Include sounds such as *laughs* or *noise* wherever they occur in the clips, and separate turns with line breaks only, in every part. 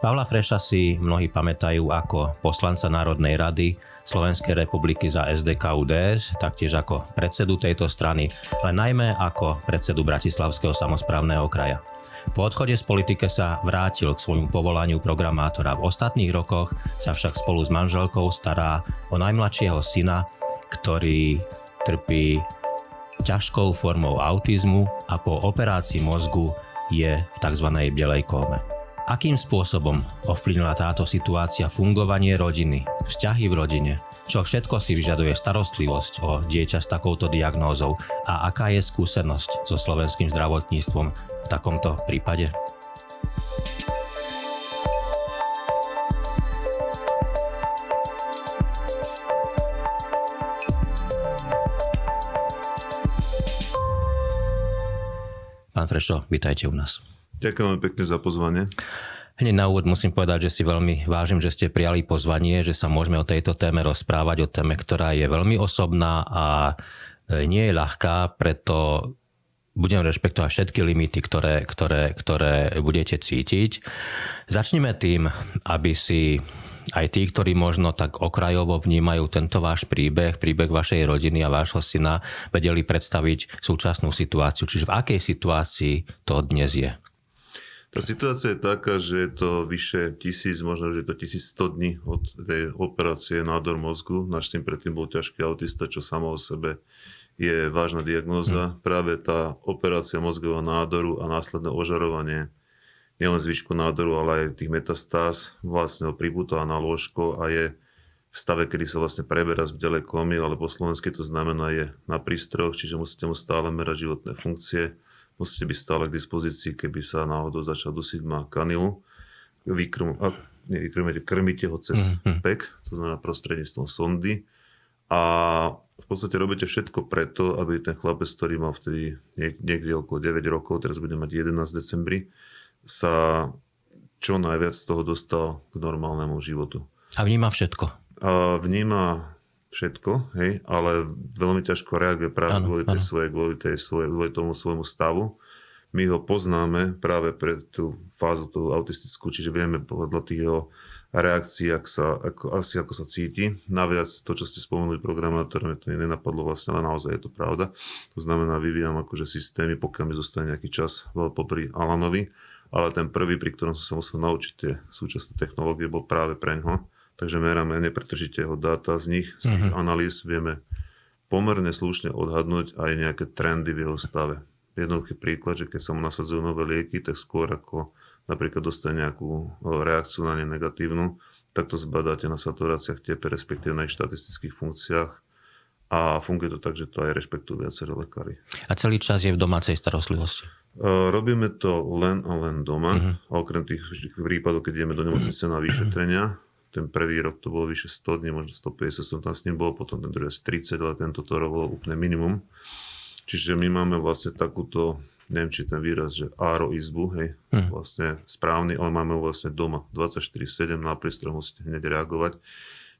Pavla Freša si mnohí pamätajú ako poslanca Národnej rady Slovenskej republiky za SDK UDS, taktiež ako predsedu tejto strany, ale najmä ako predsedu Bratislavského samozprávneho kraja. Po odchode z politike sa vrátil k svojmu povolaniu programátora. V ostatných rokoch sa však spolu s manželkou stará o najmladšieho syna, ktorý trpí ťažkou formou autizmu a po operácii mozgu je v tzv. bielej kóme. Akým spôsobom ovplyvnila táto situácia fungovanie rodiny, vzťahy v rodine, čo všetko si vyžaduje starostlivosť o dieťa s takouto diagnózou a aká je skúsenosť so slovenským zdravotníctvom v takomto prípade? Pán Frešo, vítajte u nás.
Ďakujem pekne za pozvanie.
Hneď na úvod musím povedať, že si veľmi vážim, že ste prijali pozvanie, že sa môžeme o tejto téme rozprávať, o téme, ktorá je veľmi osobná a e, nie je ľahká, preto budem rešpektovať všetky limity, ktoré, ktoré, ktoré budete cítiť. Začneme tým, aby si aj tí, ktorí možno tak okrajovo vnímajú tento váš príbeh, príbeh vašej rodiny a vášho syna, vedeli predstaviť súčasnú situáciu. Čiže v akej situácii to dnes je?
Tá situácia je taká, že je to vyše tisíc, možno, že je to 1100 dní od tej operácie nádor mozgu. Náš syn predtým bol ťažký autista, čo samo o sebe je vážna diagnóza. Hmm. Práve tá operácia mozgového nádoru a následné ožarovanie nielen zvyšku nádoru, ale aj tých metastáz vlastne ho pribútala na lôžko a je v stave, kedy sa vlastne preberá z bdelej komy, ale po slovensky to znamená je na prístroch, čiže musíte mu stále merať životné funkcie musíte byť stále k dispozícii, keby sa náhodou začal dusiť má kanilu. Vykrm, a, nie, vykrmete, krmíte ho cez mm-hmm. pek, to znamená prostredníctvom sondy. A v podstate robíte všetko preto, aby ten chlapec, ktorý mal vtedy niekde okolo 9 rokov, teraz bude mať 11 decembri, sa čo najviac z toho dostal k normálnemu životu.
A vníma všetko.
A vníma všetko, hej, ale veľmi ťažko reaguje práve ano, kvôli, tej svojej, kvôli, tej svojej, kvôli tomu svojmu stavu. My ho poznáme práve pre tú fázu tú autistickú, čiže vieme podľa tých jeho reakcií, ak sa, ako, asi ako sa cíti. Naviac to, čo ste spomenuli programátor, mi to nenapadlo vlastne, ale naozaj je to pravda. To znamená, vyvíjam akože systémy, pokiaľ mi zostane nejaký čas popri Alanovi, ale ten prvý, pri ktorom som sa musel naučiť tie súčasné technológie, bol práve pre ňoho takže meráme nepretržite jeho dáta, z nich, z tých mm-hmm. analýz vieme pomerne slušne odhadnúť aj nejaké trendy v jeho stave. Jednoduchý príklad, že keď sa mu nasadzujú nové lieky, tak skôr ako napríklad dostane nejakú reakciu na ne negatívnu, tak to zbadáte na saturáciách tepe, respektíve na ich štatistických funkciách a funguje to tak, že to aj rešpektujú viaceré lekári.
A celý čas je v domácej starostlivosti?
Robíme to len a len doma, uh-huh. okrem tých prípadov, keď ideme do nemocnice na *clears throat* vyšetrenia, ten prvý rok to bolo vyše 100 dní, možno 150 som tam s ním bol, potom ten druhý asi 30, ale tento to bolo úplne minimum. Čiže my máme vlastne takúto, neviem či ten výraz, že áro izbu, hej, hmm. vlastne správny, ale máme ho vlastne doma 24-7 na prístroj musíte hneď reagovať.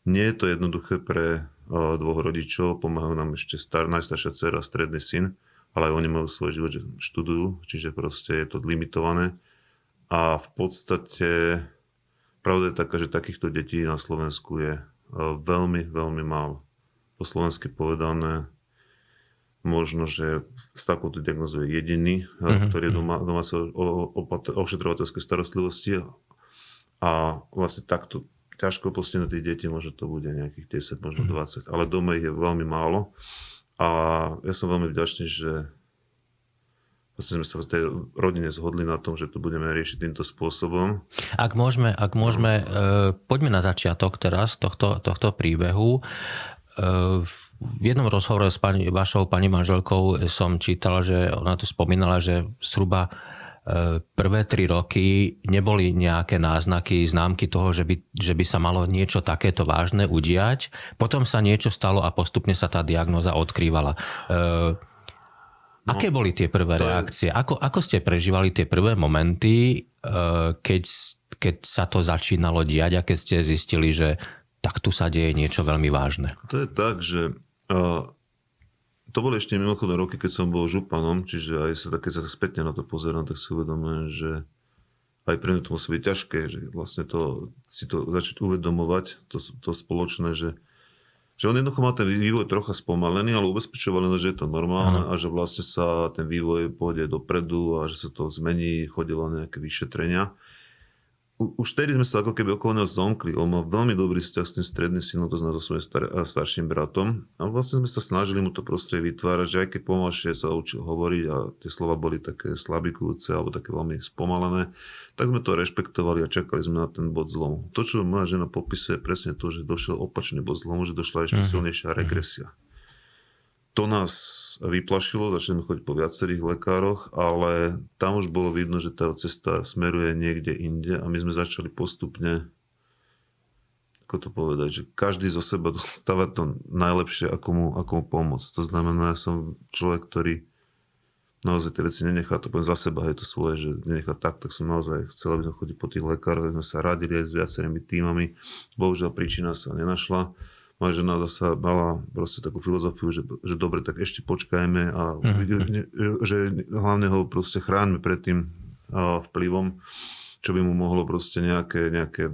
Nie je to jednoduché pre uh, dvoch rodičov, pomáhajú nám ešte star, najstaršia dcera, stredný syn, ale aj oni majú svoj život, že študujú, čiže proste je to limitované. A v podstate Pravda je taká, že takýchto detí na Slovensku je e, veľmi, veľmi málo. Po slovensky povedané, možno, že s takouto diagnozou je jediný, mm-hmm. ktorý je doma, doma sa ošetrovateľskej starostlivosti a vlastne takto ťažko postihnuté deti, možno to bude nejakých 10, možno 20, mm-hmm. ale doma ich je veľmi málo a ja som veľmi vďačný, že sme sa v tej rodine zhodli na tom, že to budeme riešiť týmto spôsobom.
Ak môžeme, ak môžeme e, poďme na začiatok teraz tohto, tohto príbehu. E, v jednom rozhovore s pani, vašou pani manželkou som čítal, že ona tu spomínala, že zhruba e, prvé tri roky neboli nejaké náznaky, známky toho, že by, že by sa malo niečo takéto vážne udiať. Potom sa niečo stalo a postupne sa tá diagnoza odkrývala. E, No, Aké boli tie prvé reakcie? Ako, ako ste prežívali tie prvé momenty, eh, keď, keď sa to začínalo diať a keď ste zistili, že tak tu sa deje niečo veľmi vážne?
To je tak, že uh, to boli ešte mimochodom roky, keď som bol županom, čiže aj sa, keď sa spätne na to pozerám, tak si uvedomujem, že aj pre mňa to musí byť ťažké, že vlastne to, si to začať uvedomovať, to, to spoločné, že, že on jednoducho mal ten vývoj trocha spomalený, ale ubezpečoval že je to normálne ano. a že vlastne sa ten vývoj pôjde dopredu a že sa to zmení, chodilo nejaké vyšetrenia už vtedy sme sa ako keby okolo neho zomkli. On mal veľmi dobrý vzťah s tým stredným synom, to znamená so svojím star- starším bratom. A vlastne sme sa snažili mu to prostredie vytvárať, že aj keď pomalšie sa učil hovoriť a tie slova boli také slabikujúce alebo také veľmi spomalené, tak sme to rešpektovali a čakali sme na ten bod zlomu. To, čo moja žena popisuje, je presne to, že došiel opačný bod zlomu, že došla ešte uh-huh. silnejšia regresia. To nás vyplašilo, začali sme chodiť po viacerých lekároch, ale tam už bolo vidno, že tá cesta smeruje niekde inde a my sme začali postupne ako to povedať, že každý zo seba *laughs* dostáva to najlepšie, ako mu, ako mu pomôcť. To znamená, ja som človek, ktorý naozaj tie veci nenechá, to poviem za seba, je to svoje, že nenechá tak, tak som naozaj chcel, aby sme chodili po tých lekároch, sme sa radili aj s viacerými týmami. Bohužiaľ príčina sa nenašla moja žena zasa mala proste takú filozofiu, že, že dobre, tak ešte počkajme a mm-hmm. že hlavne ho proste chráňme pred tým vplyvom, čo by mu mohlo proste nejaké, nejaké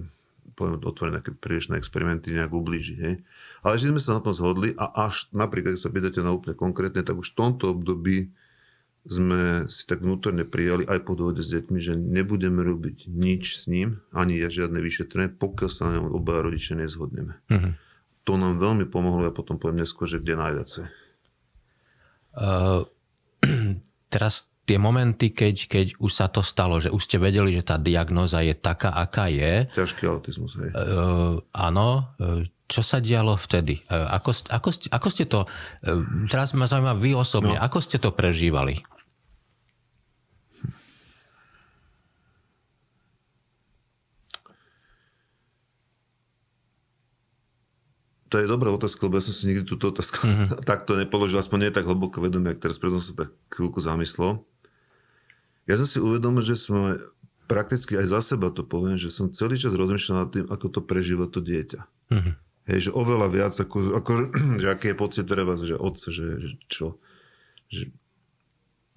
poviem otvoriť nejaké prílišné experimenty nejak ublížiť. Hej. Ale že sme sa na tom zhodli a až napríklad, keď sa pýtate na úplne konkrétne, tak už v tomto období sme si tak vnútorne prijali aj po dohode s deťmi, že nebudeme robiť nič s ním, ani ja žiadne vyšetrenie, pokiaľ sa na ňom obaja rodičia nezhodneme. Mm-hmm to nám veľmi pomohlo, ja potom poviem neskôr, že kde najviacej. Uh, *clears throat*
teraz tie momenty, keď, keď už sa to stalo, že už ste vedeli, že tá diagnoza je taká, aká je.
Ťažký autizmus, hej.
Uh, áno. Čo sa dialo vtedy? Uh, ako, ako, ako ste to, uh, teraz ma zaujíma vy osobne, no. ako ste to prežívali?
To je dobrá otázka, lebo ja som si nikdy túto otázku mm-hmm. *laughs* takto nepoložil, aspoň nie tak hlboko vedomie, ak teraz preto som sa tak chvíľku zamyslel. Ja som si uvedomil, že sme prakticky aj za seba to poviem, že som celý čas rozmýšľal nad tým, ako to prežíva to dieťa. Mm-hmm. Hej, že oveľa viac, ako, ako *clears throat* že aký je pocit treba, že otce, že, že čo. Že,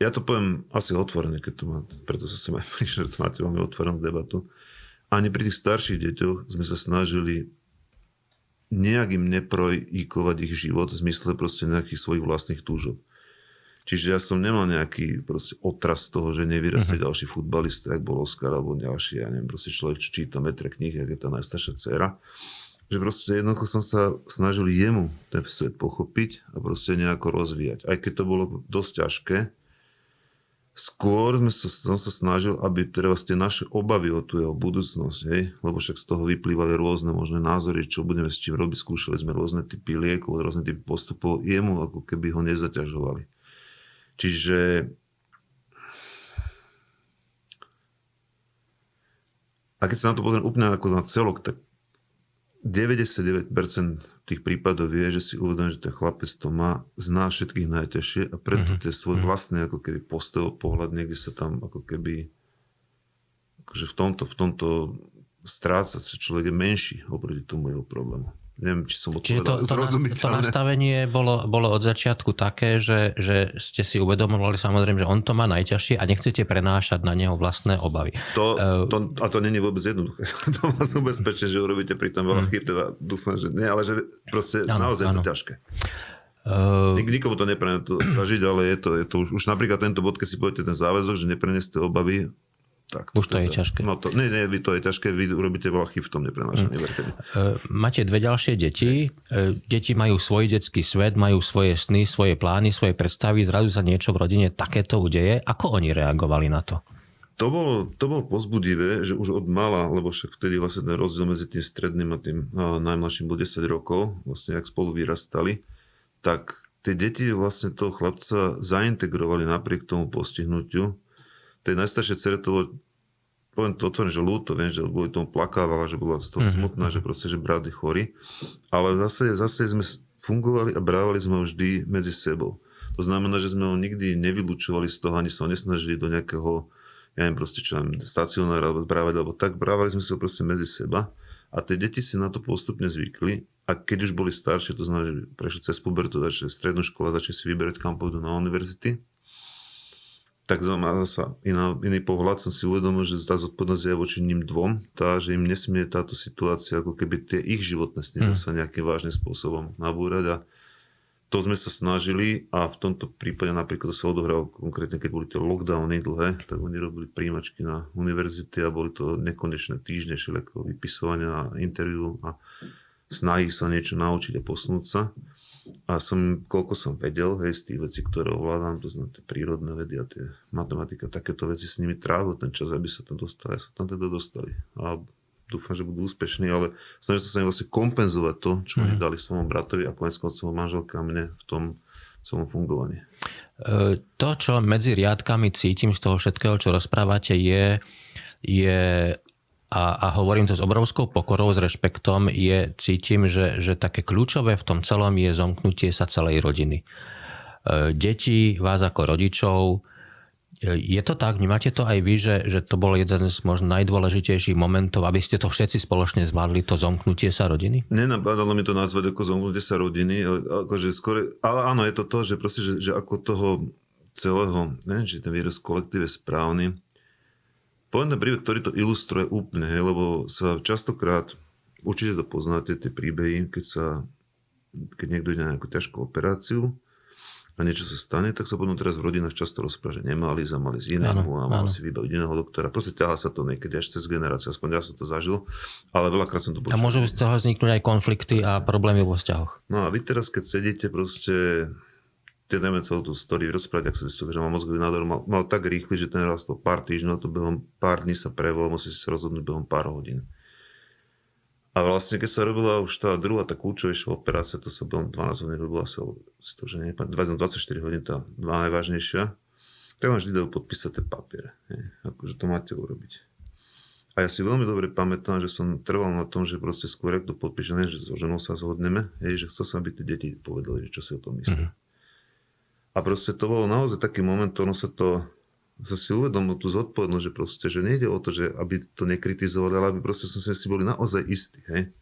ja to poviem asi otvorene, keď to má, preto sa sem aj *laughs* prišiel, že to máte veľmi otvorenú debatu. Ani pri tých starších deťoch sme sa snažili nejak im neprojikovať ich život v zmysle proste nejakých svojich vlastných túžob. Čiže ja som nemal nejaký proste otras toho, že nevyrastie uh-huh. ďalší futbalista, ak bol Oscar alebo ďalší, ja neviem, proste človek, čo číta metre knih, jak je tá najstaršia dcera. Že proste jednoducho som sa snažil jemu ten svet pochopiť a proste nejako rozvíjať. Aj keď to bolo dosť ťažké, Skôr sme sa, som sa snažil, aby teda tie naše obavy o tú jeho budúcnosť, hej, lebo však z toho vyplývali rôzne možné názory, čo budeme s čím robiť, skúšali sme rôzne typy liekov, rôzne typy postupov, jemu ako keby ho nezaťažovali. Čiže a keď sa na to pozriem úplne ako na celok, tak 99% tých prípadov je, že si uvedomí, že ten chlapec to má, zná všetkých najťažšie a preto mm-hmm. tie svoj mhm. vlastný ako keby postoj, pohľad, niekde sa tam ako keby akože v tomto, v tomto stráca sa človek je menší oproti tomu jeho problému. Neviem, či som
Čiže to, to, to nastavenie bolo, bolo od začiatku také, že, že ste si uvedomovali samozrejme, že on to má najťažšie a nechcete prenášať na neho vlastné obavy.
To, uh, to, a to není vôbec jednoduché. *laughs* to vás ubezpečí, že urobíte pri tom veľa hmm. chyb, teda dúfam, že nie, ale že proste ano, naozaj ano. to ťažké. Uh, Nik, nikomu to neprené to zažiť, ale je to, je to už, už napríklad tento bod, keď si poviete ten záväzok, že neprenieste obavy,
tak, Už to teda, je ťažké.
No to, nie, nie, vy to je ťažké, vy urobíte veľa chyb v tom neprenášaní, mm. verte mi.
Máte dve ďalšie deti. Uh, deti majú svoj detský svet, majú svoje sny, svoje plány, svoje predstavy, zrazu sa niečo v rodine takéto udeje. Ako oni reagovali na to?
To bolo, to bolo pozbudivé, že už od mala, lebo však vtedy vlastne ten rozdiel medzi tým stredným a tým a najmladším bol 10 rokov, vlastne ak spolu vyrastali, tak tie deti vlastne toho chlapca zaintegrovali napriek tomu postihnutiu tej najstaršej cere to bolo, poviem to otvorene, že ľúto, viem, že kvôli tomu plakávala, že bola z toho mm-hmm. smutná, že proste, že brat je chorý. Ale zase, zase sme fungovali a brávali sme ho vždy medzi sebou. To znamená, že sme ho nikdy nevylučovali z toho, ani sa ho nesnažili do nejakého, ja neviem, proste čo stacionára alebo brávať, alebo tak, brávali sme sa ho proste medzi seba. A tie deti si na to postupne zvykli a keď už boli staršie, to znamená, že prešli cez pubertu, začali strednú školu, začali si vyberať, kam pôjdu na univerzity, tak má zasa iná, iný pohľad som si uvedomil, že tá zodpovednosť je voči ním dvom, tá, že im nesmie táto situácia ako keby tie ich životné sny mm. sa nejakým vážnym spôsobom nabúrať a to sme sa snažili a v tomto prípade napríklad to sa odohralo konkrétne, keď boli tie lockdowny dlhé, tak oni robili príjimačky na univerzity a boli to nekonečné týždne všelijako vypisovania a interviu a snahy sa niečo naučiť a posunúť sa. A som, koľko som vedel, hej, z tých vecí, ktoré ovládam, to znamená tie prírodné vedy a tie matematika, takéto veci s nimi trávil ten čas, aby sa tam dostali. A sa tam teda dostali. A dúfam, že budú úspešní, ale snažím sa sa im vlastne kompenzovať to, čo mm. oni dali svojmu bratovi a konec koncov manželka mne v tom celom fungovaní.
E, to, čo medzi riadkami cítim z toho všetkého, čo rozprávate, je, je a, a hovorím to s obrovskou pokorou, s rešpektom, je, cítim, že, že také kľúčové v tom celom je zomknutie sa celej rodiny. E, deti, vás ako rodičov, je to tak, vnímate to aj vy, že, že to bol jeden z možno najdôležitejších momentov, aby ste to všetci spoločne zvládli, to zomknutie sa rodiny?
Nenapadalo mi to nazvať ako zomknutie sa rodiny, ale, akože skôr, ale áno, je to to, že, proste, že, že ako toho celého, neviem, či ten výraz kolektív je správny. Poviem ten príbeh, ktorý to ilustruje úplne, hej, lebo sa častokrát, určite to poznáte, tie príbehy, keď sa keď niekto ide na nejakú ťažkú operáciu, a niečo sa stane, tak sa potom teraz v rodinách často rozpráva, že nemali, zamali z iného a mal si vybaviť iného doktora. Proste ťahá sa to niekedy až cez generáciu, aspoň ja som to zažil, ale veľakrát som to
počul. A môžu z toho vzniknúť aj konflikty a problémy vo vzťahoch.
No a vy teraz, keď sedíte proste tie dajme celú tú story rozprávať, ak sa zistilo, že má mozgový nádor, mal, mal tak rýchly, že ten rastol pár týždňov, to behom pár dní sa prevol, musí sa rozhodnúť behom pár hodín. A vlastne, keď sa robila už tá druhá, tá kľúčovejšia operácia, to sa bolo 12 hodín, robila sa to, že nie, 24 hodín, tá dva najvážnejšia, tak vám vždy dajú podpísať tie papiere. Nie? Akože to máte urobiť. A ja si veľmi dobre pamätám, že som trval na tom, že proste skôr, ak to podpíše, že so ženou sa zhodneme, hej, že chcel som, aby tie deti povedali, čo si o tom myslia. Mm-hmm. A proste to bolo naozaj taký moment, ono sa to som si uvedomil tú zodpovednosť, že proste, že nejde o to, že aby to nekritizovali, ale aby proste som si boli naozaj istí, hej.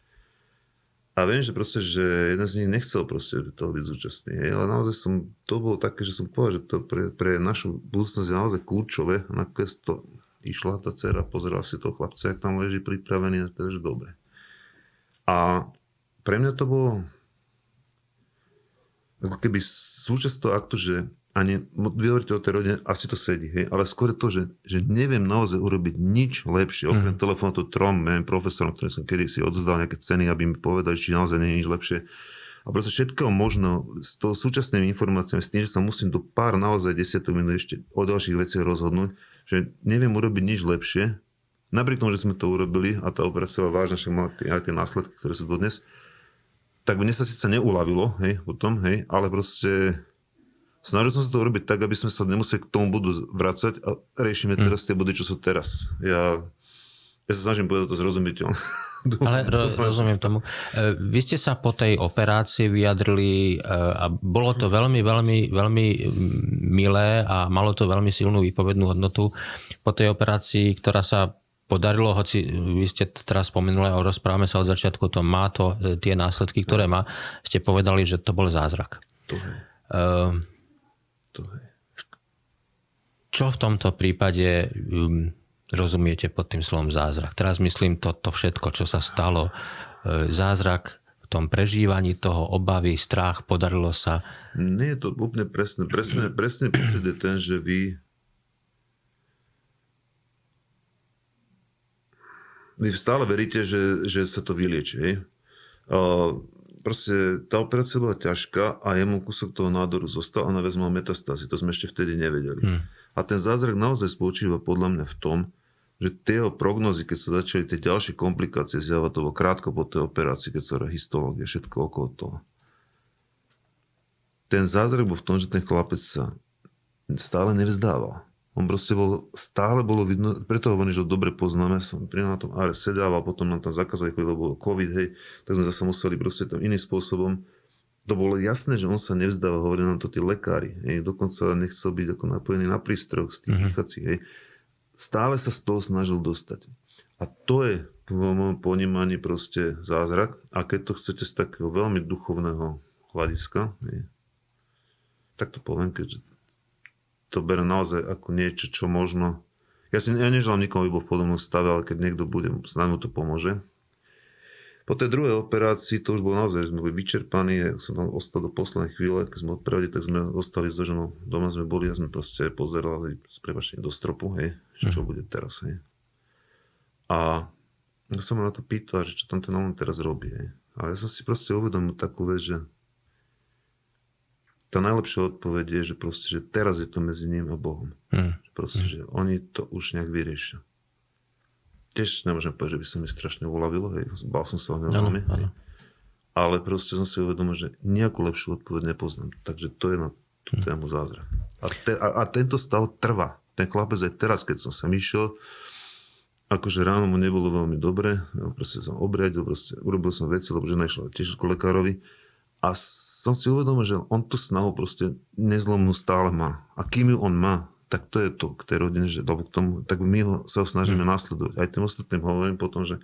A viem, že proste, že jeden z nich nechcel proste toho byť zúčastný, hej, ale naozaj som, to bolo také, že som povedal, že to pre, pre našu budúcnosť je naozaj kľúčové, a nakoniec to išla tá dcera, pozerala si toho chlapca, jak tam leží pripravený, a teda, dobre. A pre mňa to bolo ako keby súčasť toho aktu, že ani vy hovoríte o tej rodine, asi to sedí, hej, ale skôr to, že, že neviem naozaj urobiť nič lepšie, okrem mm. telefónu to trom, neviem, profesorom, ktorý som kedy si odozdal nejaké ceny, aby mi povedali, či naozaj nie je nič lepšie. A proste všetkého možno s tou súčasnými informáciami, s tým, že sa musím do pár naozaj desiatok minút ešte o ďalších veciach rozhodnúť, že neviem urobiť nič lepšie, napriek tomu, že sme to urobili a tá operácia bola vážna, však mala aj tie následky, ktoré sú dodnes, tak mne sa síce neuľavilo, hej, potom, hej, ale proste Snažil som sa to urobiť tak, aby sme sa nemuseli k tomu budu vracať a riešime mm. teraz tie body, čo sú teraz. Ja, ja sa snažím povedať to zrozumiteľne. *laughs*
Ale ro, rozumiem tomu. E, vy ste sa po tej operácii vyjadrili e, a bolo to veľmi, veľmi, veľmi milé a malo to veľmi silnú výpovednú hodnotu po tej operácii, ktorá sa podarilo, hoci vy ste teraz spomenuli a rozprávame sa od začiatku, to má to e, tie následky, ktoré má, ste povedali, že to bol zázrak. To je. Uh, to je. Čo v tomto prípade um, rozumiete pod tým slovom zázrak? Teraz myslím to, to všetko, čo sa stalo. E, zázrak v tom prežívaní toho obavy, strach, podarilo sa?
Nie je to úplne presné. Presne, presne pocit je ten, že vy vy stále veríte, že, že sa to vylieči. Uh, proste tá operácia bola ťažká a jemu kúsok toho nádoru zostal a naviac mal metastázy. To sme ešte vtedy nevedeli. Hmm. A ten zázrak naozaj spočíva podľa mňa v tom, že tie prognozy, keď sa začali tie ďalšie komplikácie zjavať, to bolo krátko po tej operácii, keď sa histológia, všetko okolo toho. Ten zázrak bol v tom, že ten chlapec sa stále nevzdával. On proste bol, stále bolo vidno, preto hovorím, že ho dobre poznáme, som pri na tom áre sedával, potom nám tam zakázali chodiť, lebo COVID, hej, tak sme zase museli proste tam iným spôsobom. To bolo jasné, že on sa nevzdáva, hovorili nám to tí lekári, hej, dokonca nechcel byť ako napojený na prístroj z tých mm-hmm. hej. Stále sa z toho snažil dostať. A to je v môjom ponímaní proste zázrak. A keď to chcete z takého veľmi duchovného hľadiska, hej, tak to poviem, keďže to berem naozaj ako niečo, čo možno... Ja si ja neželám nikomu, bol v podobnom stave, ale keď niekto bude, snáď mu to pomôže. Po tej druhej operácii to už bolo naozaj, že sme boli vyčerpaní, ja som tam ostal do poslednej chvíle, keď sme odpravili, tak sme zostali s ženou, doma sme boli a sme proste pozerali s prebačením do stropu, hej, že čo mhm. bude teraz, hej. A ja som ma na to pýtal, že čo tam ten Alan teraz robí, hej. A ja som si proste uvedomil takú vec, že tá najlepšia odpoveď je, že proste, že teraz je to medzi ním a Bohom. Mm. Proste, mm. že oni to už nejak vyriešia. Tiež nemôžem povedať, že by sa mi strašne uľavilo, hej, bál som sa o neho veľmi, ale proste som si uvedomil, že nejakú lepšiu odpoveď nepoznám. Takže to je na tú mm. tému zázrak. A, te, a, a tento stav trvá. Ten chlapec aj teraz, keď som sa išiel, akože ráno mu nebolo veľmi dobre, proste som obriadil, proste urobil som veci, lebo žena išla tiež ku lekárovi a som si uvedomil, že on tú snahu proste nezlomnú stále má. A kým ju on má, tak to je to k tej rodine, že, k tomu, tak my ho sa snažíme mm. nasledovať. Aj tým ostatným hovorím potom, že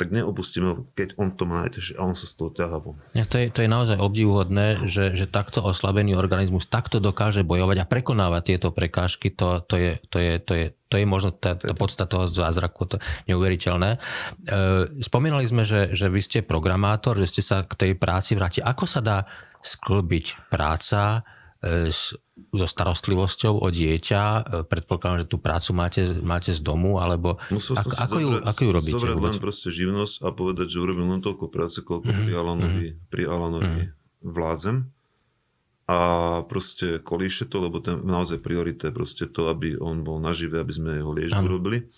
tak neopustíme ho, keď on to má, že on sa z toho ťahá von.
Ja, to, je, to je naozaj obdivuhodné, že, že takto oslabený organizmus takto dokáže bojovať a prekonávať tieto prekážky, to, to, je, to, je, to, je, to je možno tá, tá podstata toho zázraku, to neuveriteľné. E, spomínali sme, že, že vy ste programátor, že ste sa k tej práci vrátili. Ako sa dá sklbiť práca s so starostlivosťou o dieťa? E, predpokladám, že tú prácu máte, máte z domu, alebo
Musel ako, ako,
ju, ako ju robíte?
Zobrať len proste živnosť a povedať, že urobím len toľko práce, koľko mm-hmm. pri Alanovi, mm-hmm. pri Alanovi mm-hmm. vládzem. A proste kolíše to, lebo ten naozaj priorité je proste to, aby on bol nažive, aby sme jeho liežbu robili.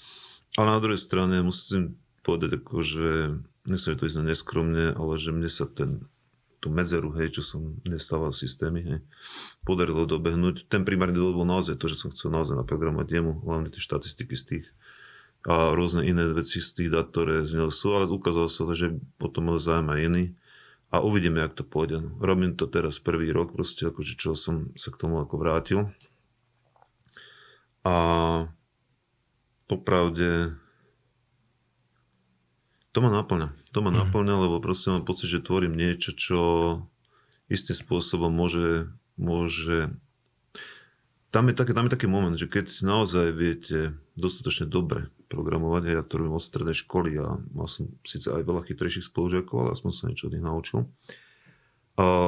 Ale na druhej strane musím povedať, ako, že nechcem to ísť neskromne, ale že mne sa ten tú medzeru, hej, čo som nestával systémy, hej, podarilo dobehnúť. Ten primárny dôvod bol naozaj to, že som chcel naozaj naprogramovať jemu, hlavne tie štatistiky z tých a rôzne iné veci z tých dát, ktoré z neho sú, ale ukázalo sa, že potom zájem aj iný. A uvidíme, jak to pôjde. No, robím to teraz prvý rok, proste akože čo som sa k tomu ako vrátil. A popravde to ma naplňa. To ma mm. naplňa, lebo proste mám pocit, že tvorím niečo, čo istým spôsobom môže, môže... Tam je, taký, tam je taký moment, že keď naozaj viete dostatočne dobre programovať, ja to robím od strednej školy a mal som síce aj veľa chytrejších spolužiakov, ale aspoň sa niečo od nich naučil.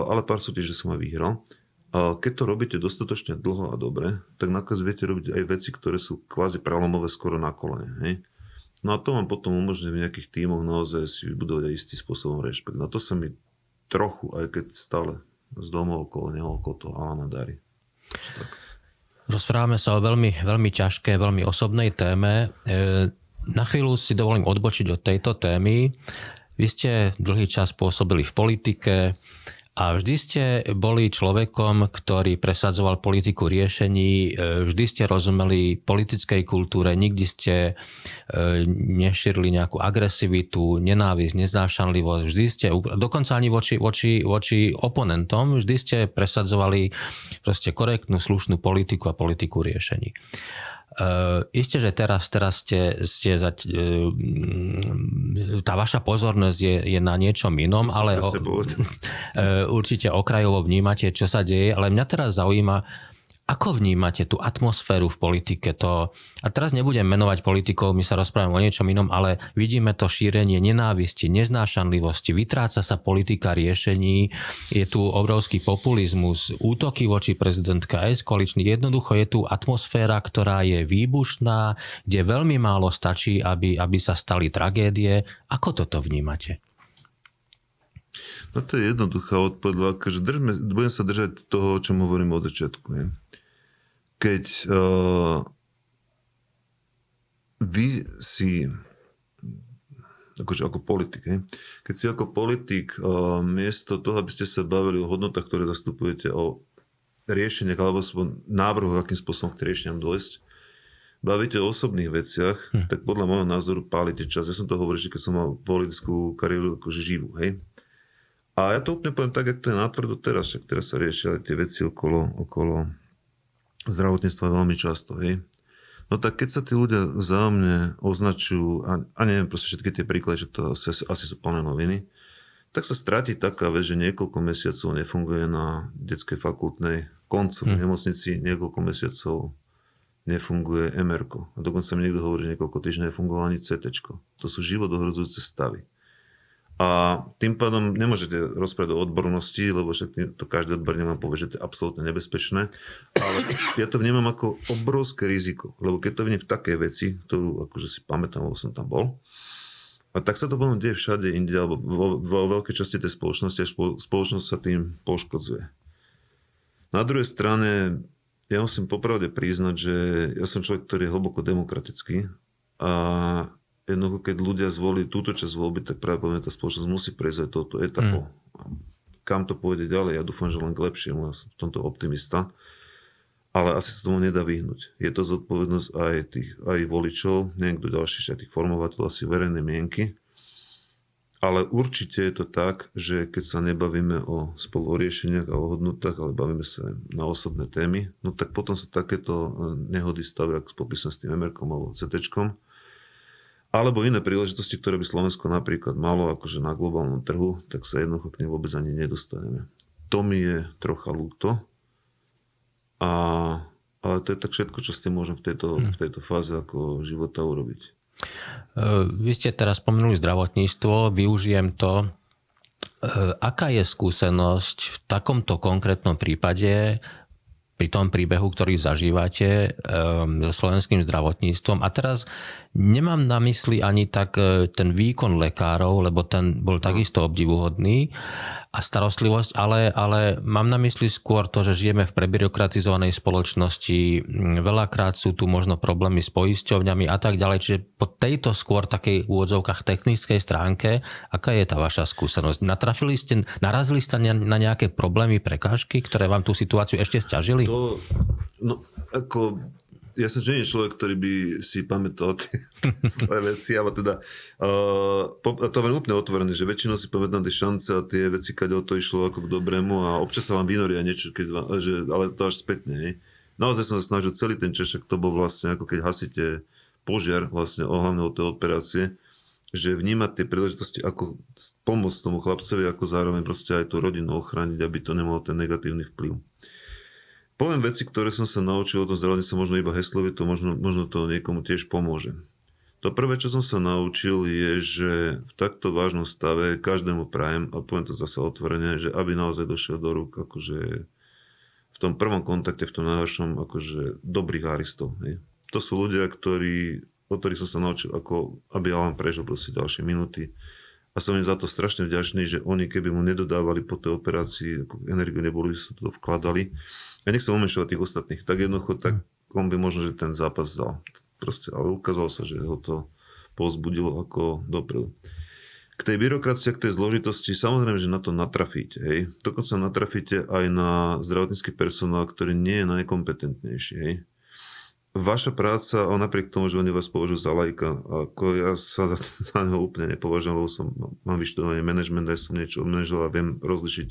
Ale pár súťaží som aj vyhral. Keď to robíte dostatočne dlho a dobre, tak nakoniec viete robiť aj veci, ktoré sú kvázi pralomové skoro na kolene. Hej? No a to vám potom umožňuje v nejakých tímoch naozaj si vybudovať aj istý spôsobom rešpekt. Na to sa mi trochu, aj keď stále z domov okolo neho, okolo toho Alana darí.
Rozprávame sa o veľmi, veľmi ťažké, veľmi osobnej téme. E, na chvíľu si dovolím odbočiť od tejto témy. Vy ste dlhý čas pôsobili v politike, a vždy ste boli človekom, ktorý presadzoval politiku riešení, e, vždy ste rozumeli politickej kultúre, nikdy ste e, nešírili nejakú agresivitu, nenávisť, neznášanlivosť, vždy ste, dokonca ani voči, voči, voči oponentom, vždy ste presadzovali proste korektnú, slušnú politiku a politiku riešení. Uh, isté, že teraz, teraz ste, ste za, uh, tá vaša pozornosť je, je na niečom inom, ale o, uh, *laughs* určite okrajovo vnímate, čo sa deje, ale mňa teraz zaujíma, ako vnímate tú atmosféru v politike? To, a teraz nebudem menovať politikov, my sa rozprávame o niečom inom, ale vidíme to šírenie nenávisti, neznášanlivosti, vytráca sa politika riešení, je tu obrovský populizmus, útoky voči prezidentke aj koaličný. Jednoducho je tu atmosféra, ktorá je výbušná, kde veľmi málo stačí, aby, aby sa stali tragédie. Ako toto vnímate?
No to je jednoduchá odpoveď, že držme, budem sa držať toho, o čom hovorím od začiatku. Je keď uh, vy si akože ako politik, hej? keď si ako politik uh, miesto toho, aby ste sa bavili o hodnotách, ktoré zastupujete, o riešeniach alebo návrhu, akým spôsobom k riešeniam dôjsť, bavíte o osobných veciach, hm. tak podľa môjho názoru pálite čas. Ja som to hovoril, že keď som mal politickú kariéru akože živú, hej. A ja to úplne poviem tak, ako to je natvrdo teraz, však teraz sa riešia tie veci okolo, okolo zdravotníctva veľmi často, hej. No tak keď sa tí ľudia vzájomne označujú, a, a neviem proste všetky tie príklady, že to asi, asi sú plné noviny, tak sa stráti taká vec, že niekoľko mesiacov nefunguje na detskej fakultnej koncov hmm. nemocnici, niekoľko mesiacov nefunguje mr A dokonca mi niekto hovorí, že niekoľko týždňov nefungovalo ani CT. To sú život stavy. A tým pádom nemôžete rozprávať o odbornosti, lebo však to každý odborník vám povie, že to je absolútne nebezpečné. Ale ja to vnímam ako obrovské riziko, lebo keď to vidím v takej veci, ktorú akože si pamätám, lebo som tam bol, a tak sa to potom deje všade inde, alebo vo, vo veľkej časti tej spoločnosti a spoločnosť sa tým poškodzuje. Na druhej strane, ja musím popravde priznať, že ja som človek, ktorý je hlboko demokratický a jednoducho, keď ľudia zvolí túto časť voľby, tak práve tá spoločnosť musí prejsť aj touto etapou. Mm. Kam to pôjde ďalej, ja dúfam, že len k lepšiemu, ja som v tomto optimista. Ale asi sa tomu nedá vyhnúť. Je to zodpovednosť aj tých aj voličov, neviem kto ďalší, aj tých formovateľov, asi verejné mienky. Ale určite je to tak, že keď sa nebavíme o spolu o riešeniach a o hodnotách, ale bavíme sa na osobné témy, no tak potom sa takéto nehody stavia, ako s popisom s tým MR alebo CT alebo iné príležitosti, ktoré by Slovensko napríklad malo akože na globálnom trhu, tak sa jednoducho k vôbec ani nedostaneme. To mi je trocha ľúto. A, ale to je tak všetko, čo s tým môžem v tejto, hmm. v tejto fáze ako života urobiť. E,
vy ste teraz spomenuli zdravotníctvo, využijem to. E, aká je skúsenosť v takomto konkrétnom prípade pri tom príbehu, ktorý zažívate um, so slovenským zdravotníctvom. A teraz nemám na mysli ani tak e, ten výkon lekárov, lebo ten bol takisto obdivuhodný, a starostlivosť, ale, ale mám na mysli skôr to, že žijeme v prebyrokratizovanej spoločnosti, veľakrát sú tu možno problémy s poisťovňami a tak ďalej, čiže po tejto skôr takej úvodzovkách technickej stránke, aká je tá vaša skúsenosť? Natrafili ste, narazili ste na nejaké problémy, prekážky, ktoré vám tú situáciu ešte stiažili?
To, no, ako ja som nie človek, ktorý by si pamätal tie *laughs* veci, ale teda uh, to veľmi úplne otvorené, že väčšinou si pamätám tie šance a tie veci, keď to išlo ako k dobrému a občas sa vám vynoria niečo, keď vám, že, ale to až spätne. Hej. Naozaj som sa snažil celý ten češak, to bol vlastne ako keď hasíte požiar vlastne o hlavne od tej operácie, že vnímať tie príležitosti ako pomôcť tomu chlapcovi, ako zároveň proste aj tú rodinu ochrániť, aby to nemalo ten negatívny vplyv. Poviem veci, ktoré som sa naučil o tom zdravotníctve, možno iba heslovie, to možno, možno to niekomu tiež pomôže. To prvé, čo som sa naučil, je, že v takto vážnom stave každému prajem, a poviem to zase otvorene, že aby naozaj došiel do rúk akože v tom prvom kontakte, v tom najhoršom, akože dobrých aristov. Hej. To sú ľudia, ktorí, o ktorých som sa naučil, ako aby ja len prežil proste ďalšie minúty. A som im za to strašne vďačný, že oni, keby mu nedodávali po tej operácii ako energiu, neboli, sa to vkladali, ja nechcem umešovať tých ostatných, tak jednoducho, tak on by možno, že ten zápas dal. Proste, ale ukázalo sa, že ho to pozbudilo ako dopredu. K tej byrokracii, k tej zložitosti, samozrejme, že na to natrafíte. Hej. Dokonca natrafíte aj na zdravotnícky personál, ktorý nie je najkompetentnejší. Hej. Vaša práca, a napriek tomu, že oni vás považujú za lajka, ako ja sa za, za neho úplne nepovažujem, lebo som, mám vyštudovanie management, aj som niečo odmanažil a viem rozlišiť,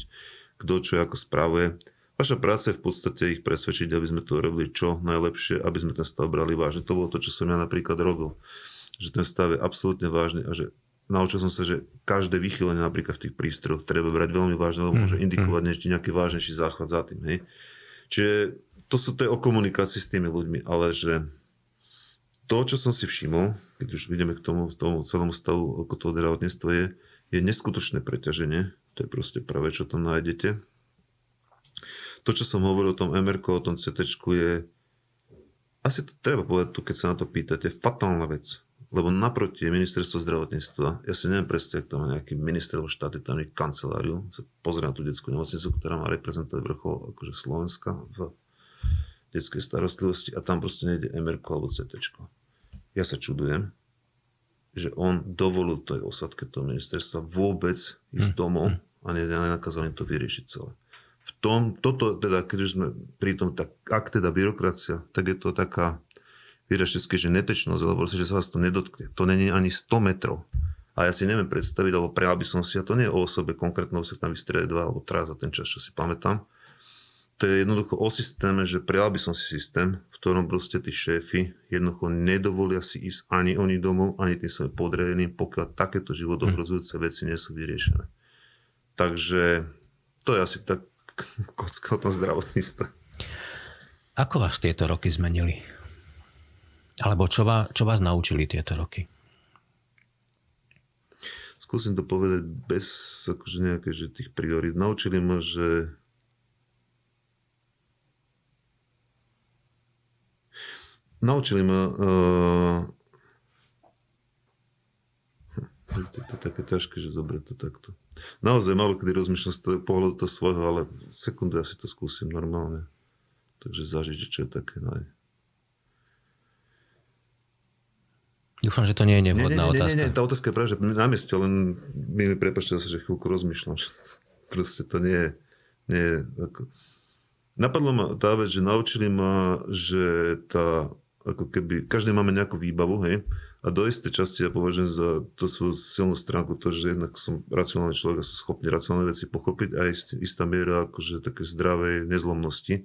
kto čo ako spravuje Vaša práca je v podstate ich presvedčiť, aby sme to robili čo najlepšie, aby sme ten stav brali vážne. To bolo to, čo som ja napríklad robil. Že ten stav je absolútne vážny a že naučil som sa, že každé vychylenie napríklad v tých prístrojoch treba brať veľmi vážne, lebo môže mm, indikovať mm. niečo, nejaký vážnejší záchvat za tým. Hej. Čiže to, sú, to je o komunikácii s tými ľuďmi, ale že to, čo som si všimol, keď už ideme k tomu, tomu celému stavu ako toho zdravotníctva je, je neskutočné preťaženie. To je proste práve, čo tam nájdete to, čo som hovoril o tom MR, o tom CT, je asi to treba povedať tu, keď sa na to pýtate, fatálna vec. Lebo naproti je ministerstvo zdravotníctva. Ja si neviem predstaviť, to má nejaký minister alebo štáty, tam je kanceláriu. Sa pozrie na tú detskú nemocnicu, ktorá má reprezentovať vrchol akože Slovenska v detskej starostlivosti a tam proste nejde MR alebo CT. Ja sa čudujem, že on dovolil tej osadke toho ministerstva vôbec ísť hm. domov a nenakázal to vyriešiť celé v tom, toto teda, keď sme pri tom, tak ak teda byrokracia, tak je to taká výražsky, že netečnosť, alebo že sa vás to nedotkne. To není ani 100 metrov. A ja si neviem predstaviť, alebo prijal by som si, a to nie je o osobe konkrétneho, sa tam vystrieť dva alebo teraz za ten čas, čo si pamätám. To je jednoducho o systéme, že prijal by som si systém, v ktorom proste tí šéfy jednoducho nedovolia si ísť ani oni domov, ani tým svojim podriadeným, pokiaľ takéto život ohrozujúce veci nie sú vyriešené. Takže to je asi tak *laughs* kocka o tom zdravotníctve.
Ako vás tieto roky zmenili? Alebo čo vás, čo vás naučili tieto roky?
Skúsim to povedať bez akože nejaké, že tých priorít. Naučili ma, že naučili ma uh, to je také ťažké, že zobrať to takto. Naozaj malo kedy rozmýšľam z toho pohľadu to svojho, ale sekundu ja si to skúsim normálne. Takže zažiť, čo je také naj...
Dúfam, že to nie je nevhodná
nie, nie,
otázka.
Nie, nie, nie, tá otázka je práve, že na mieste, len mi prepačte zase, že chvíľku rozmýšľam. *laughs* Proste to nie je, nie je ako... Napadlo ma tá vec, že naučili ma, že tá, ako keby, každý máme nejakú výbavu, hej, a do istej časti ja považujem za to svoju silnú stránku to, že jednak som racionálny človek a som schopný racionálne veci pochopiť a ist, istá miera akože také zdravej nezlomnosti.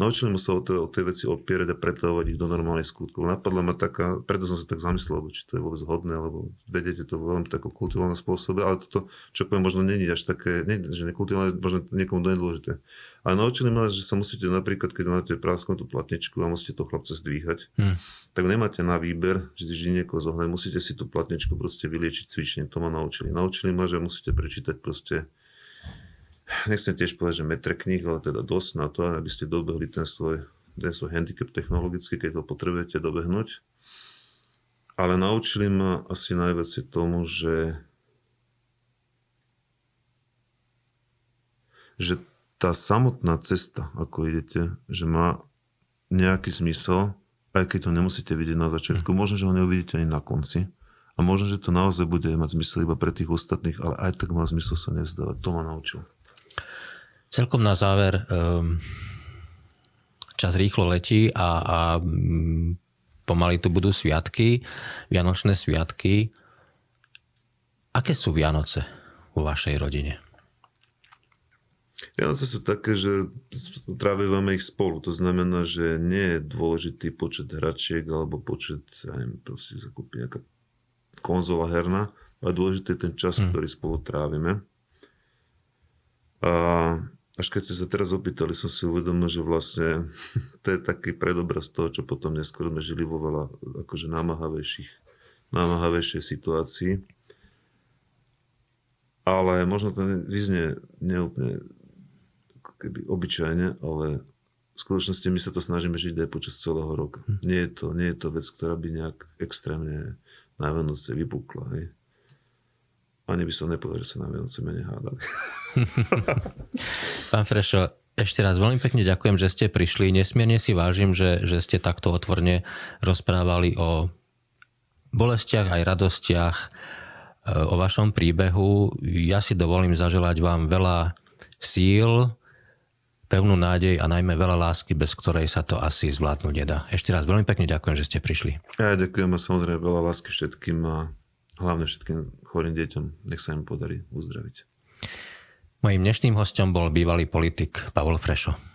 Naučili ma sa o, to, o tej veci opierať a pretavovať ich do normálnych skutkov. Napadla ma taká, preto som sa tak zamyslel, či to je vôbec hodné, lebo vedete to veľmi takom kultiválnom spôsobe, ale toto, čo poviem, možno není až také, nie, že nekultiválne, možno niekomu nedôležité. A naučili ma, že sa musíte napríklad, keď máte tú platničku a musíte to chlapca zdvíhať, hmm. tak nemáte na výber, že vždy niekoho zohnať, musíte si tú platničku proste vyliečiť cvične. To ma naučili. Naučili ma, že musíte prečítať proste nechcem tiež povedať, že metre kníh, ale teda dosť na to, aby ste dobehli ten svoj, ten svoj handicap technologicky, keď ho potrebujete dobehnúť. Ale naučili ma asi najviac tomu, že že tá samotná cesta, ako idete, že má nejaký zmysel, aj keď to nemusíte vidieť na začiatku. Hm. Možno, že ho neuvidíte ani na konci. A možno, že to naozaj bude mať zmysel iba pre tých ostatných, ale aj tak má zmysel sa nevzdávať. To ma naučil.
Celkom na záver, um, čas rýchlo letí a, a um, pomaly tu budú sviatky, Vianočné sviatky. Aké sú Vianoce vo vašej rodine?
Vianoce sú také, že trávime ich spolu. To znamená, že nie je dôležitý počet hračiek alebo počet, ja neviem, proste zakúpiť nejaká konzola herná, ale dôležitý je ten čas, hmm. ktorý spolu trávime. A až keď ste sa teraz opýtali, som si uvedomil, že vlastne *laughs* to je taký predobraz toho, čo potom neskôr sme žili vo veľa akože námahavejších, námahavejšej situácii. Ale možno to vyznie neúplne keby obyčajne, ale v skutočnosti my sa to snažíme žiť aj počas celého roka. Hm. Nie je to, nie je to vec, ktorá by nejak extrémne na Vianoce vypukla. Hej. Ani by som nepovedal, že sa na Vianoce menej hádali. *laughs*
Pán Frešo, ešte raz veľmi pekne ďakujem, že ste prišli. Nesmierne si vážim, že, že ste takto otvorne rozprávali o bolestiach aj radostiach, e, o vašom príbehu. Ja si dovolím zaželať vám veľa síl, pevnú nádej a najmä veľa lásky, bez ktorej sa to asi zvládnuť nedá. Ešte raz veľmi pekne ďakujem, že ste prišli.
Ja ďakujem a samozrejme veľa lásky všetkým a hlavne všetkým chorým deťom. Nech sa im podarí uzdraviť.
Mojím dnešným hostom bol bývalý politik Pavol Frešo.